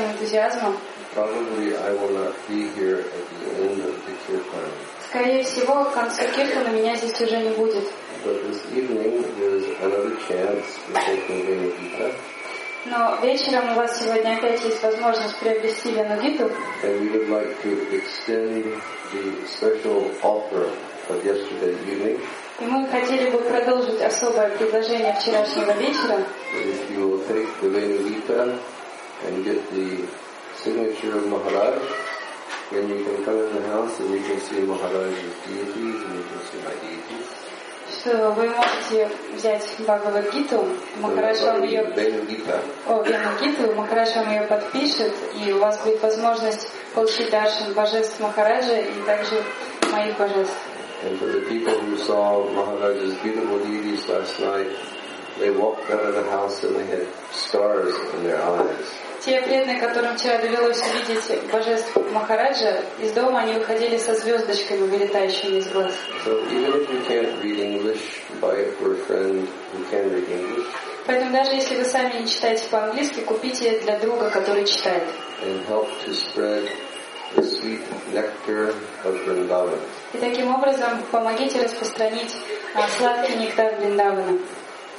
всем энтузиазмом. Probably I will not be here at the end of the Kirtan. Скорее всего, к концу киртана меня здесь уже не будет. But this evening is another chance to take the Vena Gita. Но вечером у вас сегодня опять есть возможность приобрести Венугиту, And we would like to extend the special offer of yesterday evening. и мы хотели бы продолжить особое предложение вчерашнего вечера. That if you will take the Vena Gita and get the signature of Maharaj, then you can come in the house and you can see Maharaj's deities and you can see my deities. Что вы можете взять Бхагавад-гиту, Махарадж вам ее о Венугиту, Махарадж вам ее подпишет, и у вас будет возможность получить даршан божеств Махараджа и также моих божеств. And for the people who saw Maharaj's beautiful deities last night, they walked out of the house and they had stars in their eyes. Те преданные, которым вчера довелось увидеть божеств Махараджа, из дома они выходили со звездочками, вылетающими из глаз. So even if you can't read English, buy it for a friend who can read English Поэтому даже если вы сами не читаете по-английски, купите для друга, который читает. and help to spread the sweet nectar of Vrindavan. И таким образом помогите распространить а, сладкий нектар Вриндавана.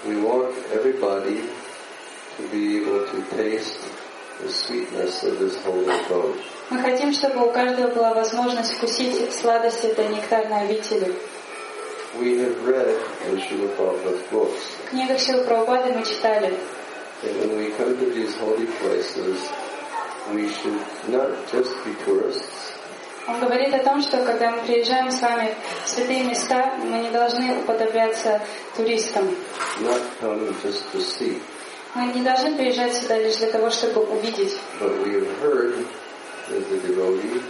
We want everybody to be able to taste Мы хотим, чтобы у каждого была возможность вкусить сладость этой нектарной обители. We have read in Srila Prabhupada's books В книгах Сил Прабхупады мы читали, that when we come to these holy places, we should not just be tourists, он говорит о том, что когда мы приезжаем с вами в святые места, мы не должны уподобляться туристам. not come just to see, Мы не должны приезжать сюда лишь для того, чтобы увидеть. but we have heard that the devotee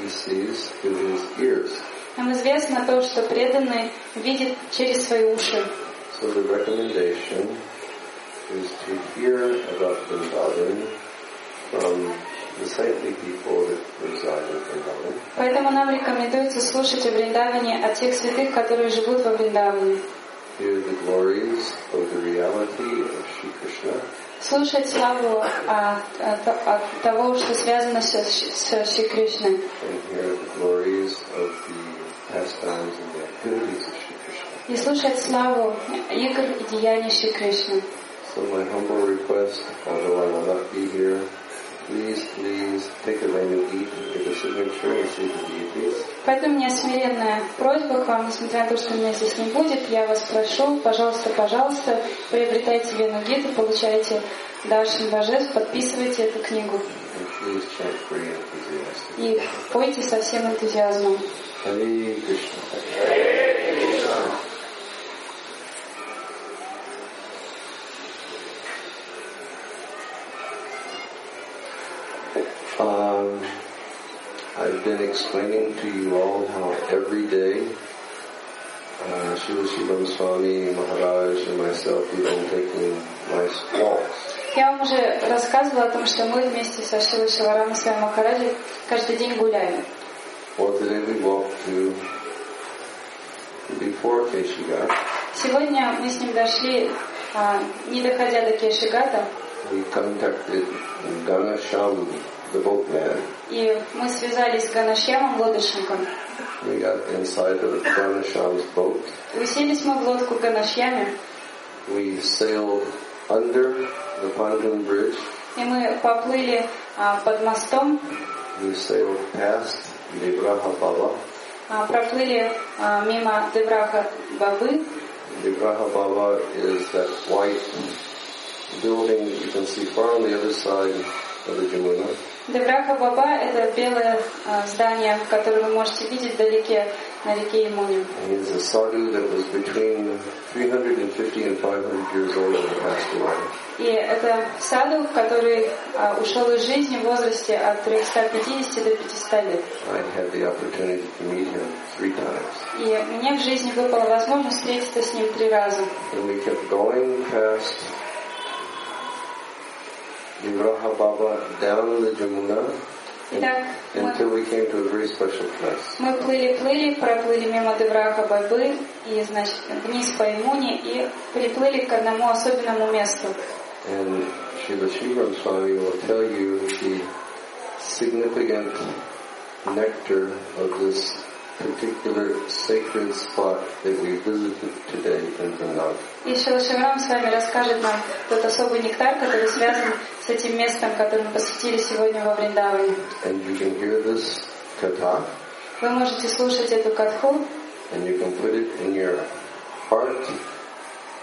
he sees through his ears. Нам известно то, что преданный видит через свои уши. So the recommendation is to hear about Vrindavan from the saintly people that reside in Vrindavan. Поэтому нам рекомендуется слушать о Вриндаване от тех святых, которые живут во Вриндаване. Hear the glories of the reality of Shri Krishna Слушать славу о- о- от того, что связано с, с Шри Кришной. and hear the glories of the pastimes and the activities of Shri Krishna. И слушать славу игр и деяний Шри Кришны. So my humble request, although I will not be here, Поэтому у меня смиренная просьба к вам, несмотря на то, что меня здесь не будет, я вас прошу, пожалуйста, пожалуйста, приобретайте Вену Гиту, получайте Даршин Божеств, подписывайте эту книгу. И пойте со всем энтузиазмом. Hare Krishna. Um, I've been explaining to you all how every day uh, Srila Shivam Swami Maharaj and myself we've been taking nice walks. Я вам уже рассказывала о том, что мы вместе со Шилой Шиларамой Свами Махараджи каждый день гуляем. Well, today we walked to before Keshigat. Сегодня мы с ним дошли, а, не доходя до Кешигата, We contacted Ganasham, the boatman. и мы связались с Ганашьямом, лодочником. We got inside of Ganasham's boat. Уселись мы в лодку Ганашьяме, We sailed under the pontoon bridge. и мы поплыли а, под мостом, We sailed past Libraha Baba. а, проплыли а, мимо Девраха Бабы. Libraha Baba is that white building you can see far on the other side of the Jamuna. Девраха Баба – это белое а, здание, которое вы можете видеть вдалеке на реке Ямуне. And he's a sadhu that was between 350 and 500 years old when he passed away. И это саду, который а, ушел из жизни в возрасте от 350 до 500 лет. И мне в жизни выпала возможность встретиться с ним три раза. And we kept going past Libraha Baba down the Jamuna Итак, мы, until we came to a very special place. мы плыли-плыли, проплыли мимо Девраха Бабы и, значит, вниз по Имуне и приплыли к одному особенному месту. And Srila Shivram Swami will tell you the significant nectar of this И Шилашиврам с вами расскажет нам тот особый нектар, который связан с этим местом, которое мы посвятили сегодня во Вриндаване. And you can hear this katha Вы можете слушать эту катху, and you can put it in your heart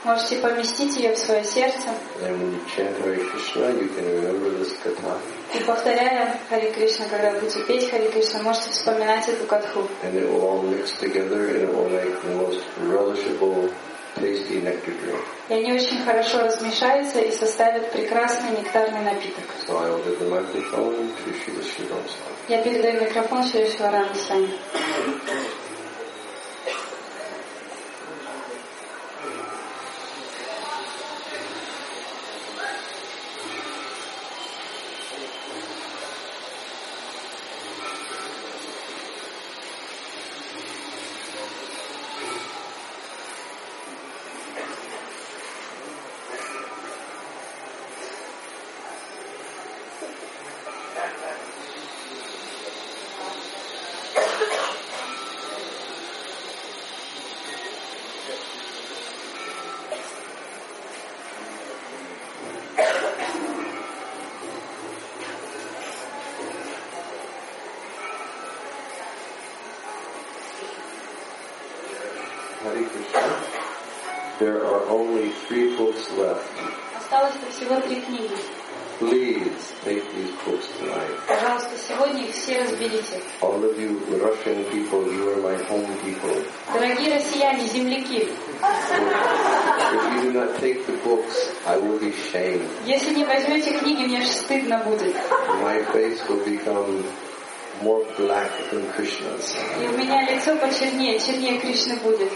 можете поместить ее в свое сердце и повторяя Хари Кришна, когда будете петь Хари Кришна, можете вспоминать эту катху. И они очень хорошо размешаются и составят прекрасный нектарный напиток. Я передаю микрофон Шивашварану Сани. Only three books left. Осталось-то всего три книги. Please take these books tonight. Пожалуйста, сегодня их все разберите. All of you Russian people, you are my home people. Дорогие россияне, земляки, If you do not take the books, I will be shamed. если не возьмете книги, мне стыдно будет. My face will become more black than Krishna's. И у меня лицо почернее, чернее Кришны будет.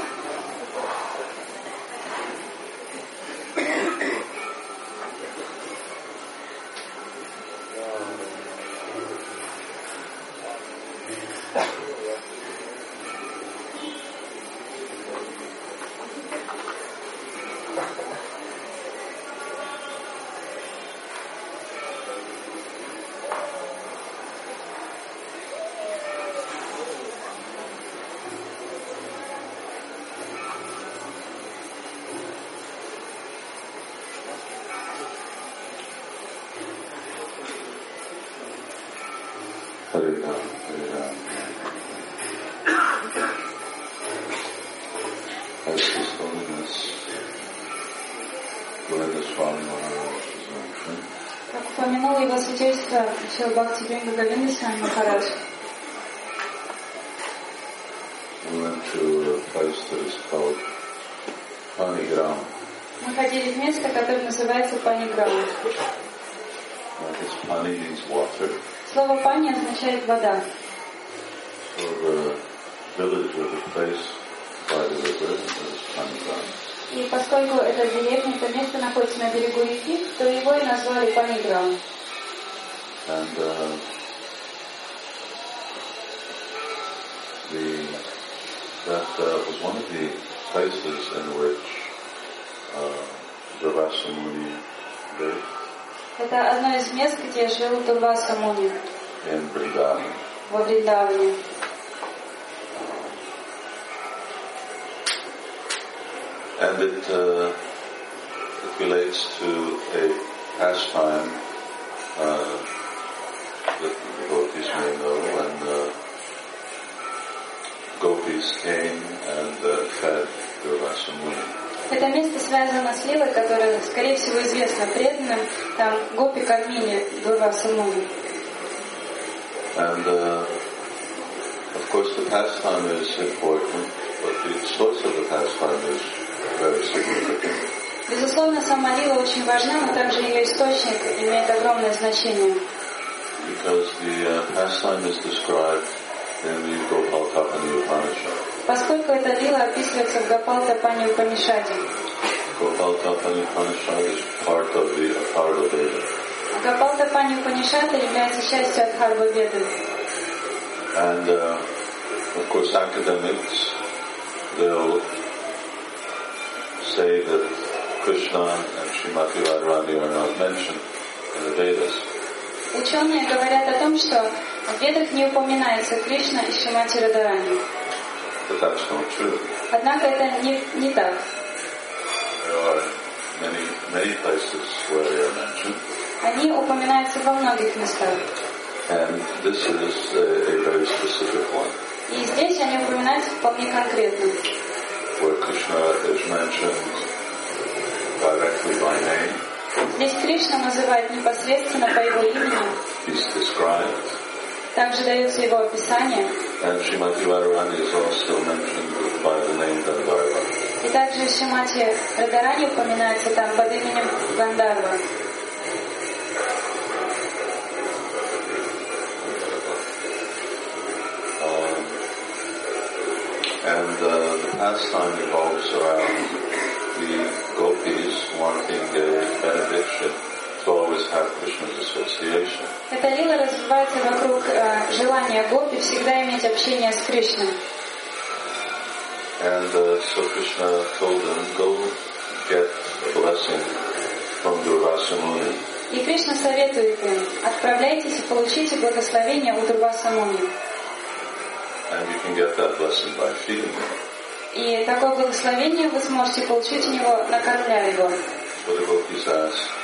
Святейство Шил Бхакти Бринга Говинда Свами Махарадж, we went to a place that is called Panigram. мы ходили в место, которое называется Паниграм. Guess Pani means water. Слово пани означает вода. So the village or the place by the river is Panigram. И поскольку эта деревня, это место находится на берегу реки, то его и назвали Паниграм. And uh, the, that uh, was one of the places in which uh, Durvasa Muni lived Это одно из мест, где жил Дурваса Муни in Vrindavan. во Вриндаване. And it, uh, it relates to a pastime uh, came and uh, fed. Это место связано с Лилой, которая, скорее всего, известна преданным. Там гопи кормили Дурваса Муни. And uh, of course the pastime is important, but the source of the pastime is very significant. Безусловно, сама Лила очень важна, но также ее источник имеет огромное значение. Because the uh, pastime is described in the Gopal Tapani Upanishad. Поскольку эта Лила описывается в Гапалта Пани Упанишаде. Gopal Tapani Upanishad is part of the Atharva Veda. Гапалта Пани Упанишада является частью Адхарва Веды. And uh, of course academics, they'll say that Krishna and Srimati Radharani are not mentioned in the Vedas. Ученые говорят о том, что в Ведах не упоминается Кришна и Шимати Радарани. Однако это не, не так. Many, many places where they are mentioned. Они упоминаются во многих местах. And this is a, a very specific one, И здесь они упоминаются вполне конкретно. where Krishna is mentioned directly by name. Здесь Кришна называют непосредственно по его имени. He's described. Также дается его описание. And Srimati Radharani is also mentioned by the name Gandharva. И также Шимати Радарани упоминается там под именем Гандарва. Um, and uh, the pastime revolves around the gopis wanting a benediction Эта лила развивается вокруг э, желания гопи всегда иметь общение с Кришной. And uh, so Krishna told them, go get a blessing from Durvasa Muni. И Кришна советует им, отправляйтесь и получите благословение у Дурваса Муни. And you can get that blessing by feeding him. И такое благословение вы сможете получить у него, накормляя его. So the gopis asked,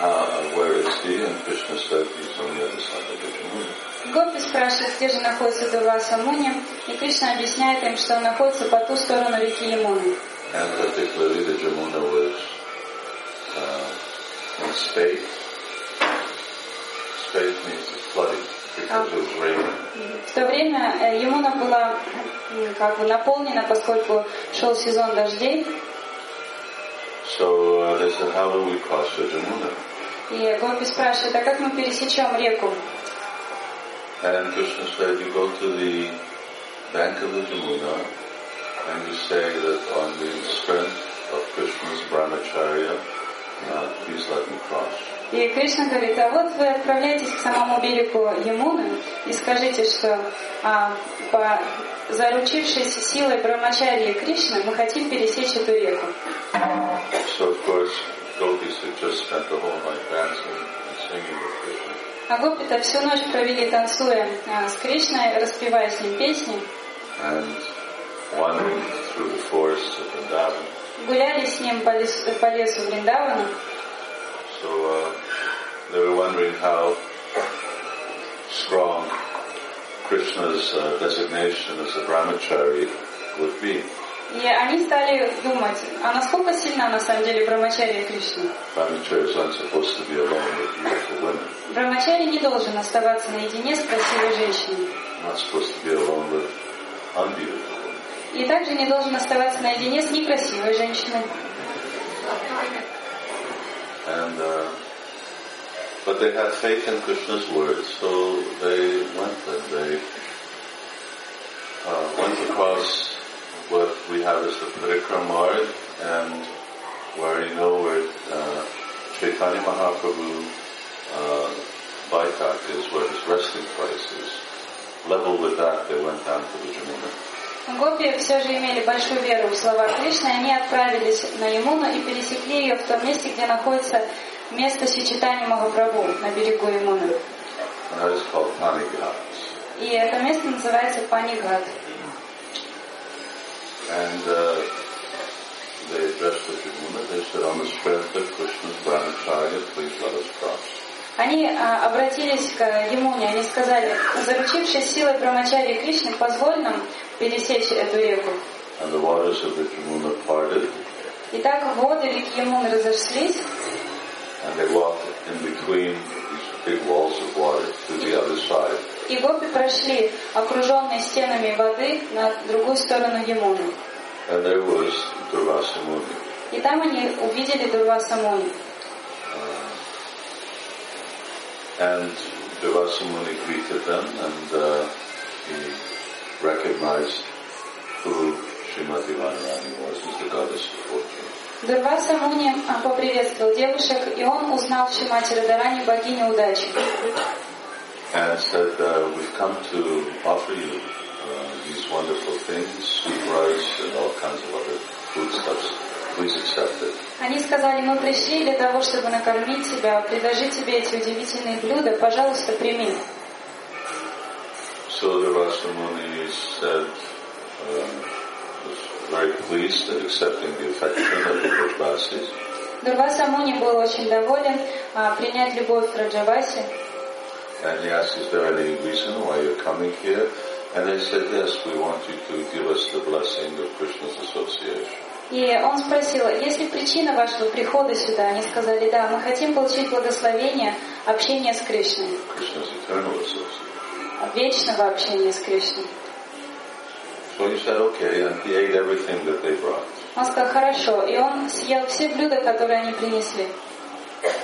uh, where is he? And Krishna said, he's on the other side of the Jamuna. Гопи спрашивают, где же находится Дурваса Муни, и Кришна объясняет им, что он находится по ту сторону реки Ямуны. And particularly the Jamuna was uh, in state. State means it's flooding because it was raining. В то время э, Ямуна была как бы наполнена, поскольку шел сезон дождей, So uh, they said, how will we cross the Jamuna? И Гопи спрашивают, а как мы пересечем реку? And Krishna said, you go to the bank of the Jamuna and you say that on the strength of Krishna's brahmacharya, uh, please let me cross. И Кришна говорит, а вот вы отправляетесь к самому берегу Ямуны и скажите, что а, по заручившись силой Брамачарьи Кришны, мы хотим пересечь эту реку. So of course, gopis had just spent the whole night dancing and singing with Krishna. А гопи-то всю ночь провели танцуя а, с Кришной, распевая с ним песни, and wandering through the forests of Vrindavan. гуляли с ним по лесу, по лесу Вриндавана. So uh, they were wondering how strong Krishna's uh, designation as a brahmachari would be. И они стали думать, а насколько сильна на самом деле Брамачарья Кришны? Brahmacharis aren't supposed to be alone with beautiful women. Брамачари не должен оставаться наедине с красивой женщиной. И также не должен оставаться наедине с некрасивой женщиной. And uh, but they had faith in Krishna's words, so they went and they uh, went across what we have as the Parikramar and where you know where uh, Chaitanya Mahaprabhu uh, Baitak is, where his resting place is. Level with that, they went down to the Jamuna. Гопи все же имели большую веру в слова Кришны, они отправились на Ямуну и пересекли ее в том месте, где находится место Сичитани Махапрабху на берегу Ямуны. Is. И это место называется Панигат. And uh, they addressed the Jamuna. They said, on the strength of Krishna's Brahmacharya, please let us cross. Они а, обратились к Ямуне, они сказали, заручившись силой Брамачари Кришны, позволь нам пересечь эту реку. And the waters of the Jamuna parted, Итак, воды реки Ямуны разошлись, and they walked in between these big walls of water to the other side. И гопи прошли, окруженные стенами воды, на другую сторону Ямуны. And there was. И там они увидели Дурваса Муни. And Durvasa Muni greeted them, and uh, he recognized who Srimati Radharani was as the goddess of fortune. Дурваса Муни поприветствовал девушек, и он узнал Шимати Радарани богиню удачи. And said, uh, we've come to offer you uh, these wonderful things, sweet rice and all kinds of other foodstuffs. Please accept it. Они сказали, мы пришли для того, чтобы накормить тебя, предложить тебе эти удивительные блюда, пожалуйста, прими. So the Rasa Muni said, um, was very pleased at accepting the affection of the Brajvasis. Дурваса Муни был очень доволен а, принять любовь Раджаваси. And he asked, is there any reason why you're coming here? And they said, yes, we want you to give us the blessing of Krishna's association. И он спросил, есть ли причина вашего прихода сюда? Они сказали, да, мы хотим получить благословение общения с Кришной, вечного общения с Кришной. So he said, okay, and he ate everything that they brought. Он сказал, хорошо, и он съел все блюда, которые они принесли.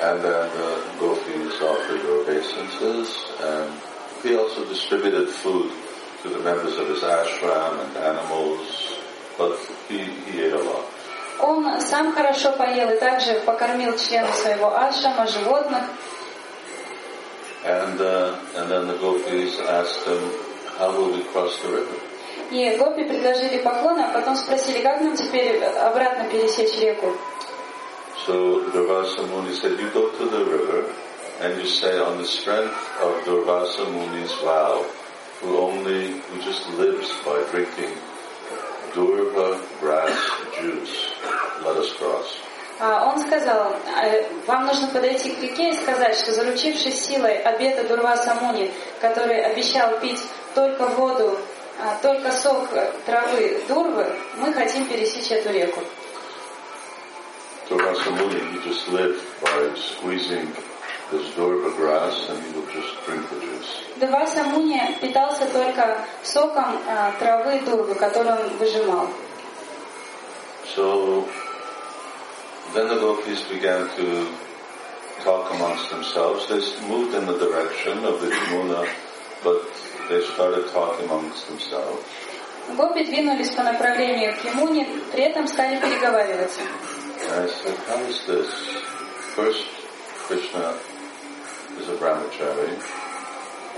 And then the gopis offered obeisances, and he also distributed food to the members of his ashram and animals, but he, he ate a lot. Он сам хорошо поел и также покормил членов своего ашрама, животных. And, uh, and then the gopis asked him, how will we cross the river? И гопи предложили поклон, а потом спросили, как нам теперь обратно пересечь реку. So Durvasa Muni said, you go to the river and you say on the strength of Durvasa Muni's vow, who only, who just lives by drinking Durva grass juice, let us cross. А Он сказал, «Э, вам нужно подойти к реке и сказать, что заручившись силой обета Дурваса Муни, который обещал пить только воду, а, только сок травы Дурвы, мы хотим пересечь эту реку. Durvasa Muni, he just lived by squeezing this Durva grass and he would just drink the juice. Муни питался только соком а, травы Дурвы, которую он выжимал. So then the gopis began to talk amongst themselves. They moved in the direction of the Jamuna, but they started talking amongst themselves. Гопи двинулись по направлению к Ямуне, при этом стали переговариваться. I said, how is this? First, Krishna is a brahmachari,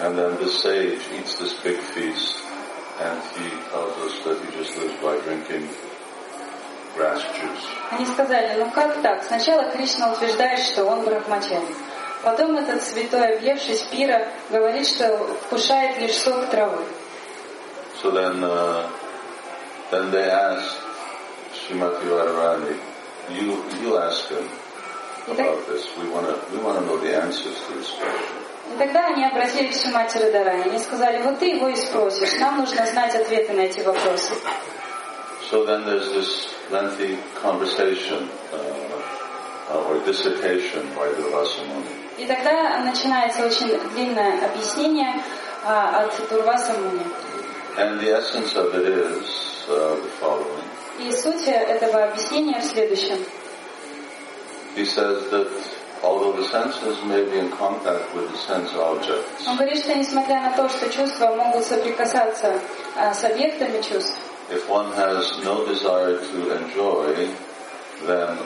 and then the sage eats this big feast, and he tells us that he just lives by drinking grass juice. Они сказали, ну как так? Сначала Кришна утверждает, что он брахмачари. Потом этот святой, объевшись пира, говорит, что вкушает лишь сок травы. So then, uh, then they asked Srimati Radharani, you, you ask him about this. We want to, we want to know the answers to this question. И тогда они обратились к Шимати Радарани. Они сказали, вот ты его и спросишь. Нам нужно знать ответы на эти вопросы. So then there's this lengthy conversation, uh, uh, or dissertation by the Vasamuni. И тогда начинается очень длинное объяснение а, от Муни. And the essence of it is uh, the following. И суть этого объяснения в следующем. He says that although the senses may be in contact with the sense objects, Он говорит, что несмотря на то, что чувства могут соприкасаться а, с объектами чувств, if one has no desire to enjoy, then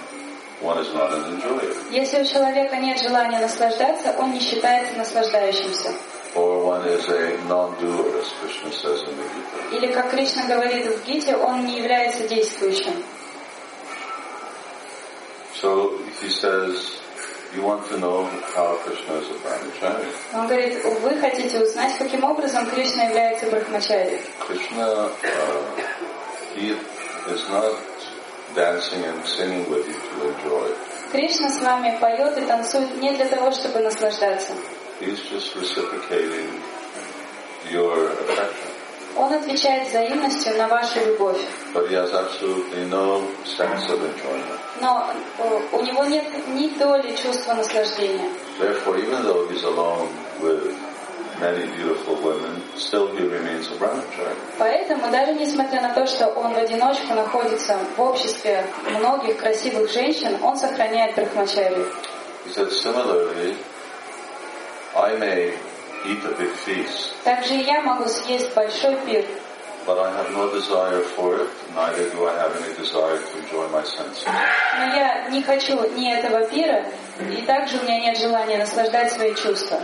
one is not an enjoyer. если у человека нет желания наслаждаться, он не считается наслаждающимся. Or one is a non-doer, as Krishna says in the Gita. Или, как Кришна говорит в Гите, он не является действующим. So he says, you want to know how Krishna is a brahmachari. Он говорит, вы хотите узнать, каким образом Кришна является брахмачари. Krishna, uh, he is not dancing and singing with you to enjoy. Кришна с вами поет и танцует не для того, чтобы наслаждаться. He's just reciprocating your affection. Он отвечает взаимностью на вашу любовь. But he has absolutely no sense of enjoyment. Но э, у него нет ни доли чувства наслаждения. Therefore, even though he's alone with many beautiful women, still he remains a brahmachari. Поэтому, даже несмотря на то, что он в одиночку находится в обществе многих красивых женщин, он сохраняет брахмачарию. He said, similarly, I may eat a big feast, Также я могу съесть большой пир, but I have no desire for it, neither do I have any desire to enjoy my senses. но я не хочу ни этого пира, и также у меня нет желания наслаждать свои чувства.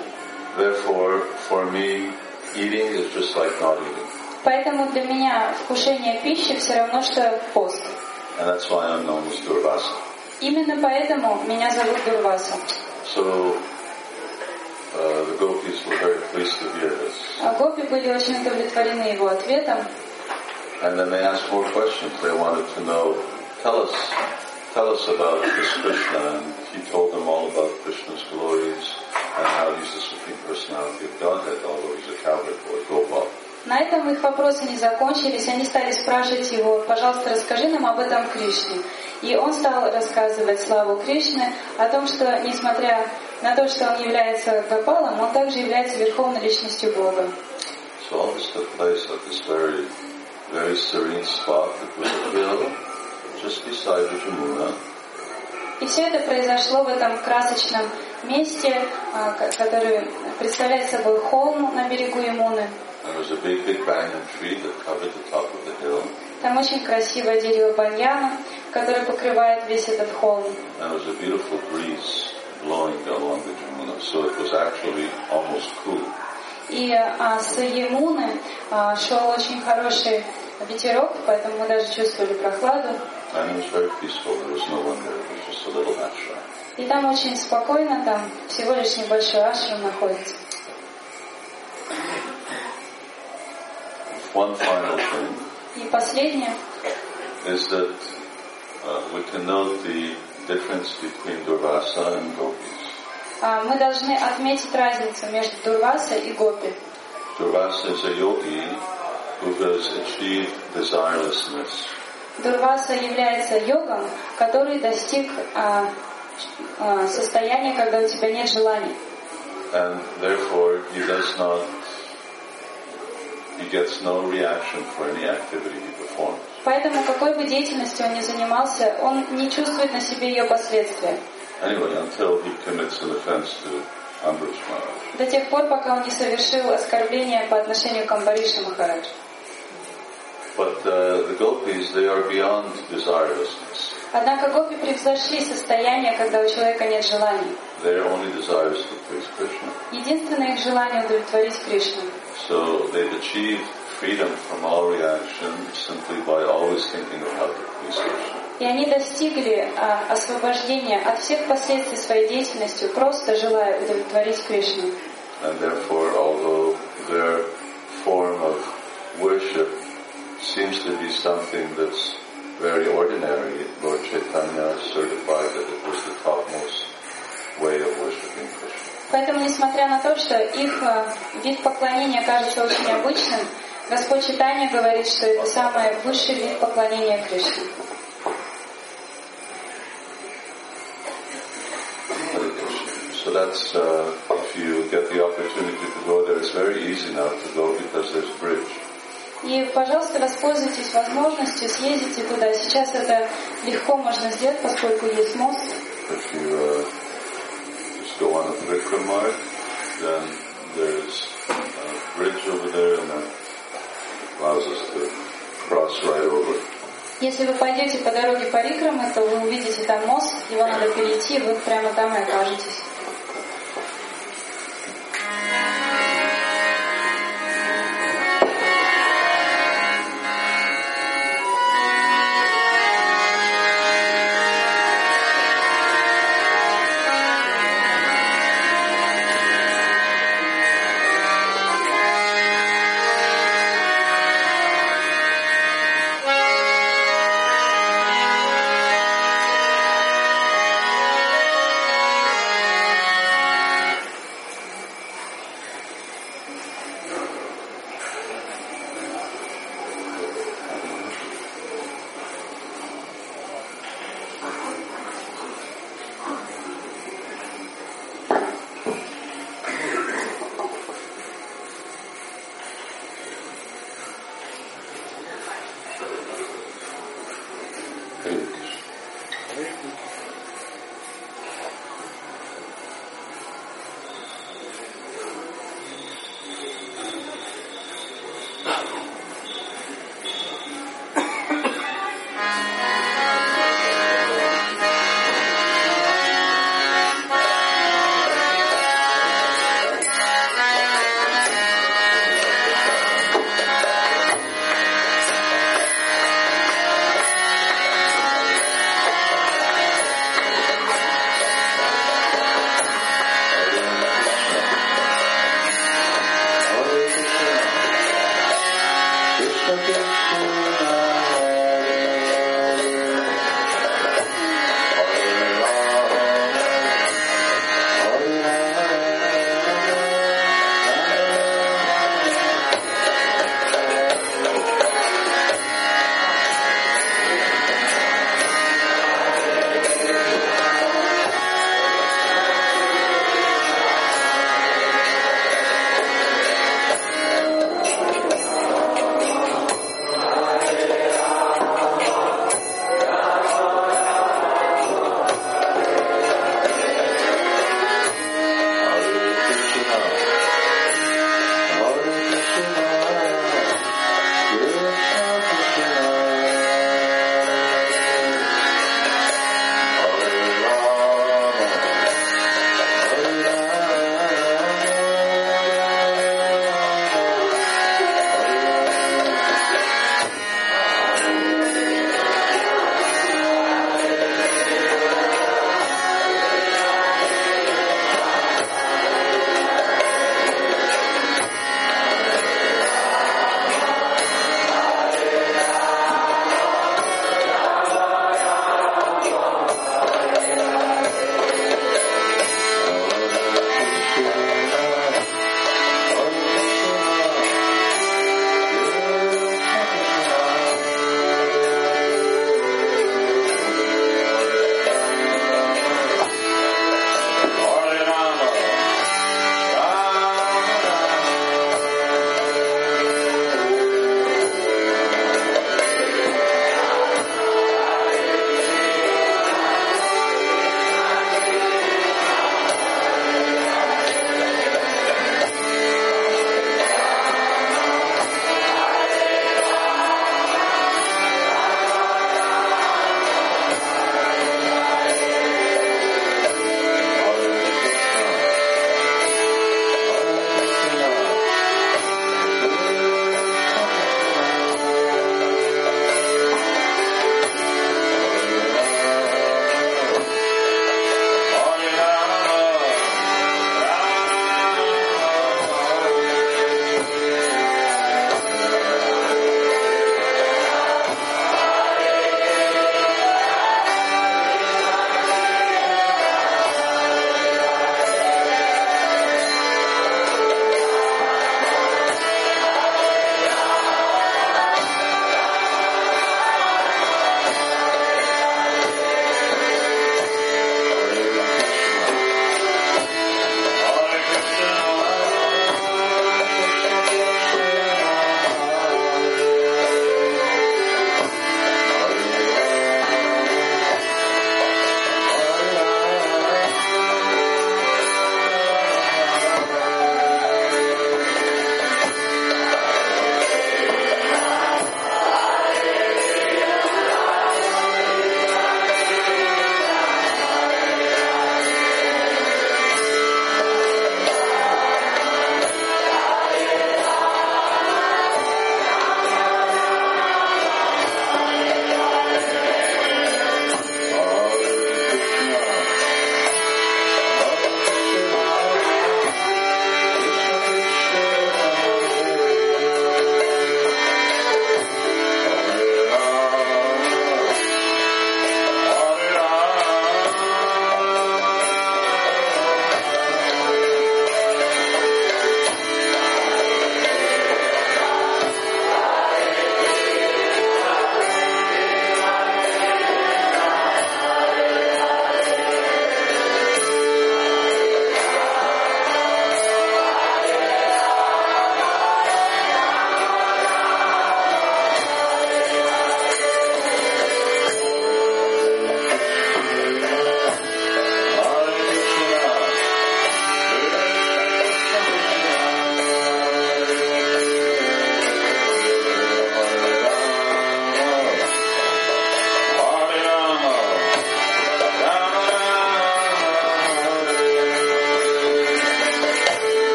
Therefore, for me, eating is just like not eating. Поэтому для меня вкушение пищи все равно, что пост. And that's why I'm known as Durvasa. Именно поэтому меня зовут Дурваса. So, гопи были очень удовлетворены его ответом. And then they asked more questions. They wanted to know, tell us, tell us about this Krishna. And he told them all about Krishna's glories and how he's the Supreme Personality of Godhead, although he's a cowherd boy, Gopal. На этом их вопросы не закончились. Они стали спрашивать его, пожалуйста, расскажи нам об этом Кришне. И он стал рассказывать славу Кришны, о том, что, несмотря на то, что он является Гопалом, он также является верховной личностью Бога. So all this took place at this very, very serene spot. It was a hill just beside the Jamuna. И все это произошло в этом красочном месте, а, ко- который представляет собой холм на берегу Имуны. That. Там очень красивое дерево баньяна, которое покрывает весь этот холм. And there was a beautiful breeze blowing along the Jamuna. So it was actually almost cool. И а, с Емуны а, шел очень хороший ветерок, поэтому мы даже чувствовали прохладу. И там очень спокойно, там всего лишь небольшой ашрам находится. One final thing И последнее, is that uh, we can note the difference between Durvasa and Gopis. а, мы должны отметить разницу между Дурвасой и Гопи. Durvasa is a yogi who has achieved desirelessness. Дурваса является йогом, который достиг а, а, состояния, когда у тебя нет желаний. And therefore he does not, he gets no reaction for any activity he performs. Поэтому какой бы деятельностью он ни занимался, он не чувствует на себе ее последствия. Anyway, until he commits an offense to Ambrish Maharaj. До тех пор, пока он не совершил оскорбление по отношению к Амбарише Махарадж. But uh, the gopis, they are beyond desirelessness. Однако гопи превзошли состояние, когда у человека нет желаний. Their only desire is to please Krishna. Единственное их желание удовлетворить Кришну. So they've achieved И они достигли а, освобождения от всех последствий своей деятельности, просто желая удовлетворить Кришну. And therefore, although their form of worship seems to be something that's very ordinary, Lord Chaitanya certified that it was the topmost way of worshiping Krishna. Поэтому, несмотря на то, что их а, вид поклонения кажется очень обычным, Господь Читания говорит, что это самый высший вид поклонения Кришне. So that's, uh, if you get the opportunity to go there, it's very easy now to go because there's bridge. И, пожалуйста, воспользуйтесь возможностью, съездите туда. Сейчас это легко можно сделать, поскольку есть мост. If you uh, go on a parikramar, then there's a bridge over there and that allows us to cross right over. Если вы пойдете по дороге Парикрамы, то вы увидите там мост, его надо перейти, вы прямо там и окажетесь.